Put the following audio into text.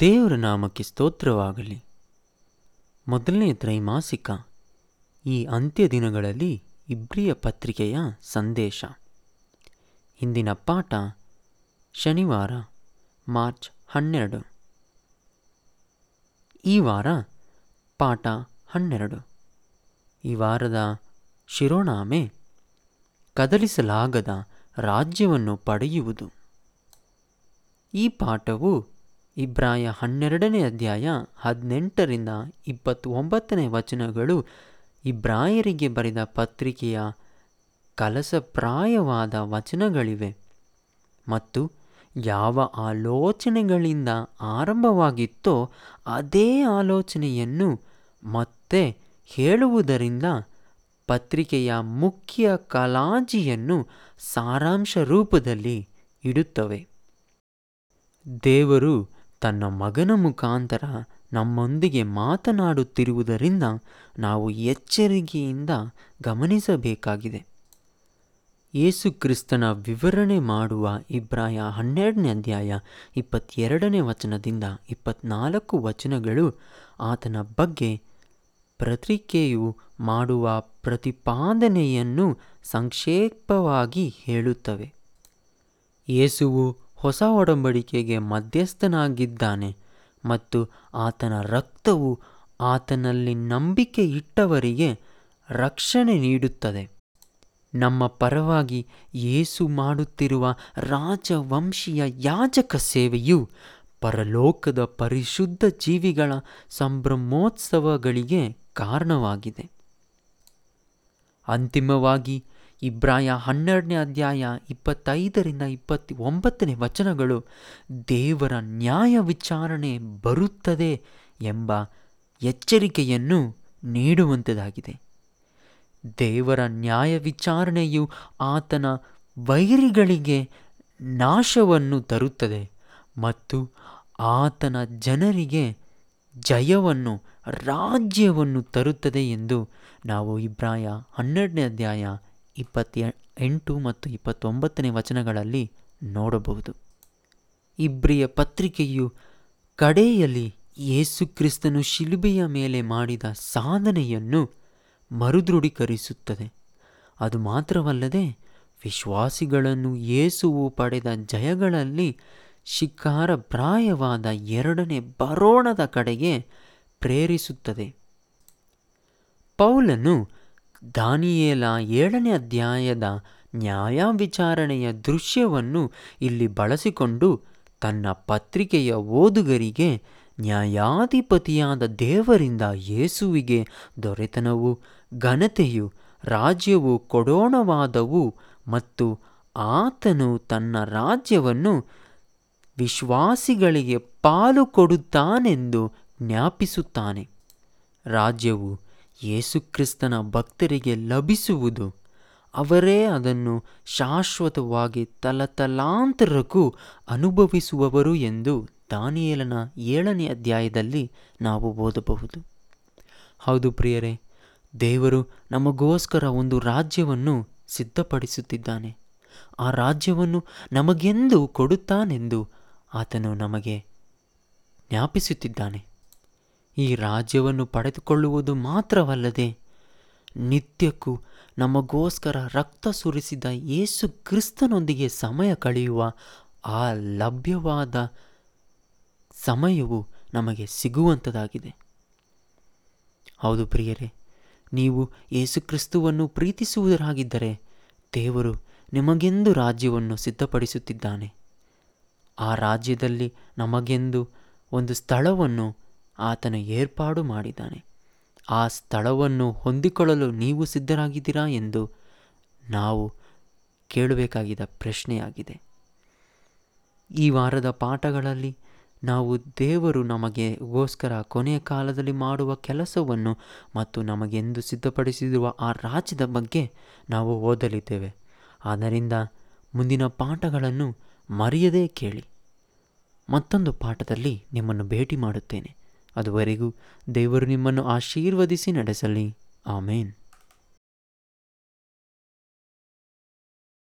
ದೇವರ ನಾಮಕ್ಕೆ ಸ್ತೋತ್ರವಾಗಲಿ. ಮೊದಲನೇ ತ್ರೈಮಾಸಿಕ, ಈ ಅಂತ್ಯ ದಿನಗಳಲ್ಲಿ ಇಬ್ರಿಯ ಪತ್ರಿಕೆಯ ಸಂದೇಶ. ಇಂದಿನ ಪಾಠ, ಶನಿವಾರ, ಮಾರ್ಚ್ ಹನ್ನೆರಡು. ಈ ವಾರ ಪಾಠ ಹನ್ನೆರಡು. ಈ ವಾರದ ಶಿರೋನಾಮೆ, ಕದಲಿಸಲಾಗದ ರಾಜ್ಯವನ್ನು ಪಡೆಯುವುದು. ಈ ಪಾಠವು ಇಬ್ರಾಯ ಹನ್ನೆರಡನೇ ಅಧ್ಯಾಯ ಹದಿನೆಂಟರಿಂದ ಇಪ್ಪತ್ತೊಂಬತ್ತನೇ ವಚನಗಳು ಇಬ್ರಾಯರಿಗೆ ಬರೆದ ಪತ್ರಿಕೆಯ ಕಲಸಪ್ರಾಯವಾದ ವಚನಗಳಿವೆ. ಮತ್ತು ಯಾವ ಆಲೋಚನೆಗಳಿಂದ ಆರಂಭವಾಗಿತ್ತೋ ಅದೇ ಆಲೋಚನೆಯನ್ನು ಮತ್ತೆ ಹೇಳುವುದರಿಂದ ಪತ್ರಿಕೆಯ ಮುಖ್ಯ ಕಲಾಜಿಯನ್ನು ಸಾರಾಂಶ ರೂಪದಲ್ಲಿ ಇಡುತ್ತವೆ. ದೇವರು ತನ್ನ ಮಗನ ಮುಖಾಂತರ ನಮ್ಮೊಂದಿಗೆ ಮಾತನಾಡುತ್ತಿರುವುದರಿಂದ ನಾವು ಎಚ್ಚರಿಕೆಯಿಂದ ಗಮನಿಸಬೇಕಾಗಿದೆ. ಯೇಸು ಕ್ರಿಸ್ತನ ವಿವರಣೆ ಮಾಡುವ ಇಬ್ರಾಯ ಹನ್ನೆರಡನೇ ಅಧ್ಯಾಯ ಇಪ್ಪತ್ತೆರಡನೇ ವಚನದಿಂದ ಇಪ್ಪತ್ನಾಲ್ಕು ವಚನಗಳು ಆತನ ಬಗ್ಗೆ ಪತ್ರಿಕೆಯು ಮಾಡುವ ಪ್ರತಿಪಾದನೆಯನ್ನು ಸಂಕ್ಷೇಪವಾಗಿ ಹೇಳುತ್ತವೆ. ಯೇಸುವು ಹೊಸ ಒಡಂಬಡಿಕೆಗೆ ಮಧ್ಯಸ್ಥನಾಗಿದ್ದಾನೆ ಮತ್ತು ಆತನ ರಕ್ತವು ಆತನಲ್ಲಿ ನಂಬಿಕೆ ಇಟ್ಟವರಿಗೆ ರಕ್ಷಣೆ ನೀಡುತ್ತದೆ. ನಮ್ಮ ಪರವಾಗಿ ಯೇಸು ಮಾಡುತ್ತಿರುವ ರಾಜವಂಶೀಯ ಯಾಜಕ ಸೇವೆಯು ಪರಲೋಕದ ಪರಿಶುದ್ಧ ಜೀವಿಗಳ ಸಂಭ್ರಮೋತ್ಸವಗಳಿಗೆ ಕಾರಣವಾಗಿದೆ. ಅಂತಿಮವಾಗಿ ಇಬ್ರಾಯ ಹನ್ನೆರಡನೇ ಅಧ್ಯಾಯ ಇಪ್ಪತ್ತೈದರಿಂದ ಇಪ್ಪತ್ತ ಒಂಬತ್ತನೇ ವಚನಗಳು, ದೇವರ ನ್ಯಾಯ ವಿಚಾರಣೆ ಬರುತ್ತದೆ ಎಂಬ ಎಚ್ಚರಿಕೆಯನ್ನು ನೀಡುವಂತದಾಗಿದೆ. ದೇವರ ನ್ಯಾಯ ವಿಚಾರಣೆಯು ಆತನ ವೈರಿಗಳಿಗೆ ನಾಶವನ್ನು ತರುತ್ತದೆ ಮತ್ತು ಆತನ ಜನರಿಗೆ ಜಯವನ್ನು, ರಾಜ್ಯವನ್ನು ತರುತ್ತದೆ ಎಂದು ನಾವು ಇಬ್ರಾಯ ಹನ್ನೆರಡನೇ ಅಧ್ಯಾಯ ಇಪ್ಪತ್ತ ಎಂಟು ಮತ್ತು ಇಪ್ಪತ್ತೊಂಬತ್ತನೇ ವಚನಗಳಲ್ಲಿ ನೋಡಬಹುದು. ಇಬ್ರಿಯ ಪತ್ರಿಕೆಯು ಕಡೆಯಲ್ಲಿ ಯೇಸುಕ್ರಿಸ್ತನು ಶಿಲುಬೆಯ ಮೇಲೆ ಮಾಡಿದ ಸಾಧನೆಯನ್ನು ಮರುದೃಢೀಕರಿಸುತ್ತದೆ. ಅದು ಮಾತ್ರವಲ್ಲದೆ ವಿಶ್ವಾಸಿಗಳನ್ನು ಯೇಸುವು ಪಡೆದ ಜಯಗಳಲ್ಲಿ ಶಿಕಾರಪ್ರಾಯವಾದ ಎರಡನೇ ಬರೋಣದ ಕಡೆಗೆ ಪ್ರೇರಿಸುತ್ತದೆ. ಪೌಲನು ದಾನಿಯೇಲ ಏಳನೇ ಅಧ್ಯಾಯದ ನ್ಯಾಯ ವಿಚಾರಣೆಯ ದೃಶ್ಯವನ್ನು ಇಲ್ಲಿ ಬಳಸಿಕೊಂಡು ತನ್ನ ಪತ್ರಿಕೆಯ ಓದುಗರಿಗೆ ನ್ಯಾಯಾಧಿಪತಿಯಾದ ದೇವರಿಂದ ಯೇಸುವಿಗೆ ದೊರೆತನವು, ಘನತೆಯು, ರಾಜ್ಯವು ಕೊಡೋಣವಾದವು ಮತ್ತು ಆತನು ತನ್ನ ರಾಜ್ಯವನ್ನು ವಿಶ್ವಾಸಿಗಳಿಗೆ ಪಾಲು ಕೊಡುತ್ತಾನೆಂದು ಜ್ಞಾಪಿಸುತ್ತಾನೆ. ರಾಜ್ಯವು ಯೇಸುಕ್ರಿಸ್ತನ ಭಕ್ತರಿಗೆ ಲಭಿಸುವುದು. ಅವರೇ ಅದನ್ನು ಶಾಶ್ವತವಾಗಿ ತಲತಲಾಂತರಕ್ಕೂ ಅನುಭವಿಸುವವರು ಎಂದು ದಾನಿಯೇಲನ ಏಳನೇ ಅಧ್ಯಾಯದಲ್ಲಿ ನಾವು ಓದಬಹುದು. ಹೌದು ಪ್ರಿಯರೇ, ದೇವರು ನಮಗೋಸ್ಕರ ಒಂದು ರಾಜ್ಯವನ್ನು ಸಿದ್ಧಪಡಿಸುತ್ತಿದ್ದಾನೆ. ಆ ರಾಜ್ಯವನ್ನು ನಮಗೆಂದು ಕೊಡುತ್ತಾನೆಂದು ಆತನು ನಮಗೆ ಜ್ಞಾಪಿಸುತ್ತಿದ್ದಾನೆ. ಈ ರಾಜ್ಯವನ್ನು ಪಡೆದುಕೊಳ್ಳುವುದು ಮಾತ್ರವಲ್ಲದೆ ನಿತ್ಯಕ್ಕೂ ನಮಗೋಸ್ಕರ ರಕ್ತ ಸುರಿಸಿದ ಯೇಸು ಕ್ರಿಸ್ತನೊಂದಿಗೆ ಸಮಯ ಕಳೆಯುವ ಆ ಲಭ್ಯವಾದ ಸಮಯವು ನಮಗೆ ಸಿಗುವಂಥದ್ದಾಗಿದೆ. ಹೌದು ಪ್ರಿಯರೇ, ನೀವು ಯೇಸು ಕ್ರಿಸ್ತುವನ್ನು ಪ್ರೀತಿಸುವುದರಾಗಿದ್ದರೆ ದೇವರು ನಿಮಗೆಂದು ರಾಜ್ಯವನ್ನು ಸಿದ್ಧಪಡಿಸುತ್ತಿದ್ದಾನೆ. ಆ ರಾಜ್ಯದಲ್ಲಿ ನಮಗೆಂದು ಒಂದು ಸ್ಥಳವನ್ನು ಆತನು ಏರ್ಪಾಡು ಮಾಡಿದ್ದಾನೆ. ಆ ಸ್ಥಳವನ್ನು ಹೊಂದಿಕೊಳ್ಳಲು ನೀವು ಸಿದ್ಧರಾಗಿದ್ದೀರಾ ಎಂದು ನಾವು ಕೇಳಬೇಕಾಗಿದ್ದ ಪ್ರಶ್ನೆಯಾಗಿದೆ. ಈ ವಾರದ ಪಾಠಗಳಲ್ಲಿ ನಾವು ದೇವರು ನಮಗೆ ಗೋಸ್ಕರ ಕೊನೆಯ ಕಾಲದಲ್ಲಿ ಮಾಡುವ ಕೆಲಸವನ್ನು ಮತ್ತು ನಮಗೆಂದು ಸಿದ್ಧಪಡಿಸಿರುವ ಆ ರಾಜ್ಯದ ಬಗ್ಗೆ ನಾವು ಓದಲಿದ್ದೇವೆ. ಆದ್ದರಿಂದ ಮುಂದಿನ ಪಾಠಗಳನ್ನು ಮರೆಯದೇ ಕೇಳಿ. ಮತ್ತೊಂದು ಪಾಠದಲ್ಲಿ ನಿಮ್ಮನ್ನು ಭೇಟಿ ಮಾಡುತ್ತೇನೆ. ಅದುವರೆಗೂ ದೇವರು ನಿಮ್ಮನ್ನು ಆಶೀರ್ವದಿಸಿ ನಡೆಸಲಿ. ಆಮೇನ್.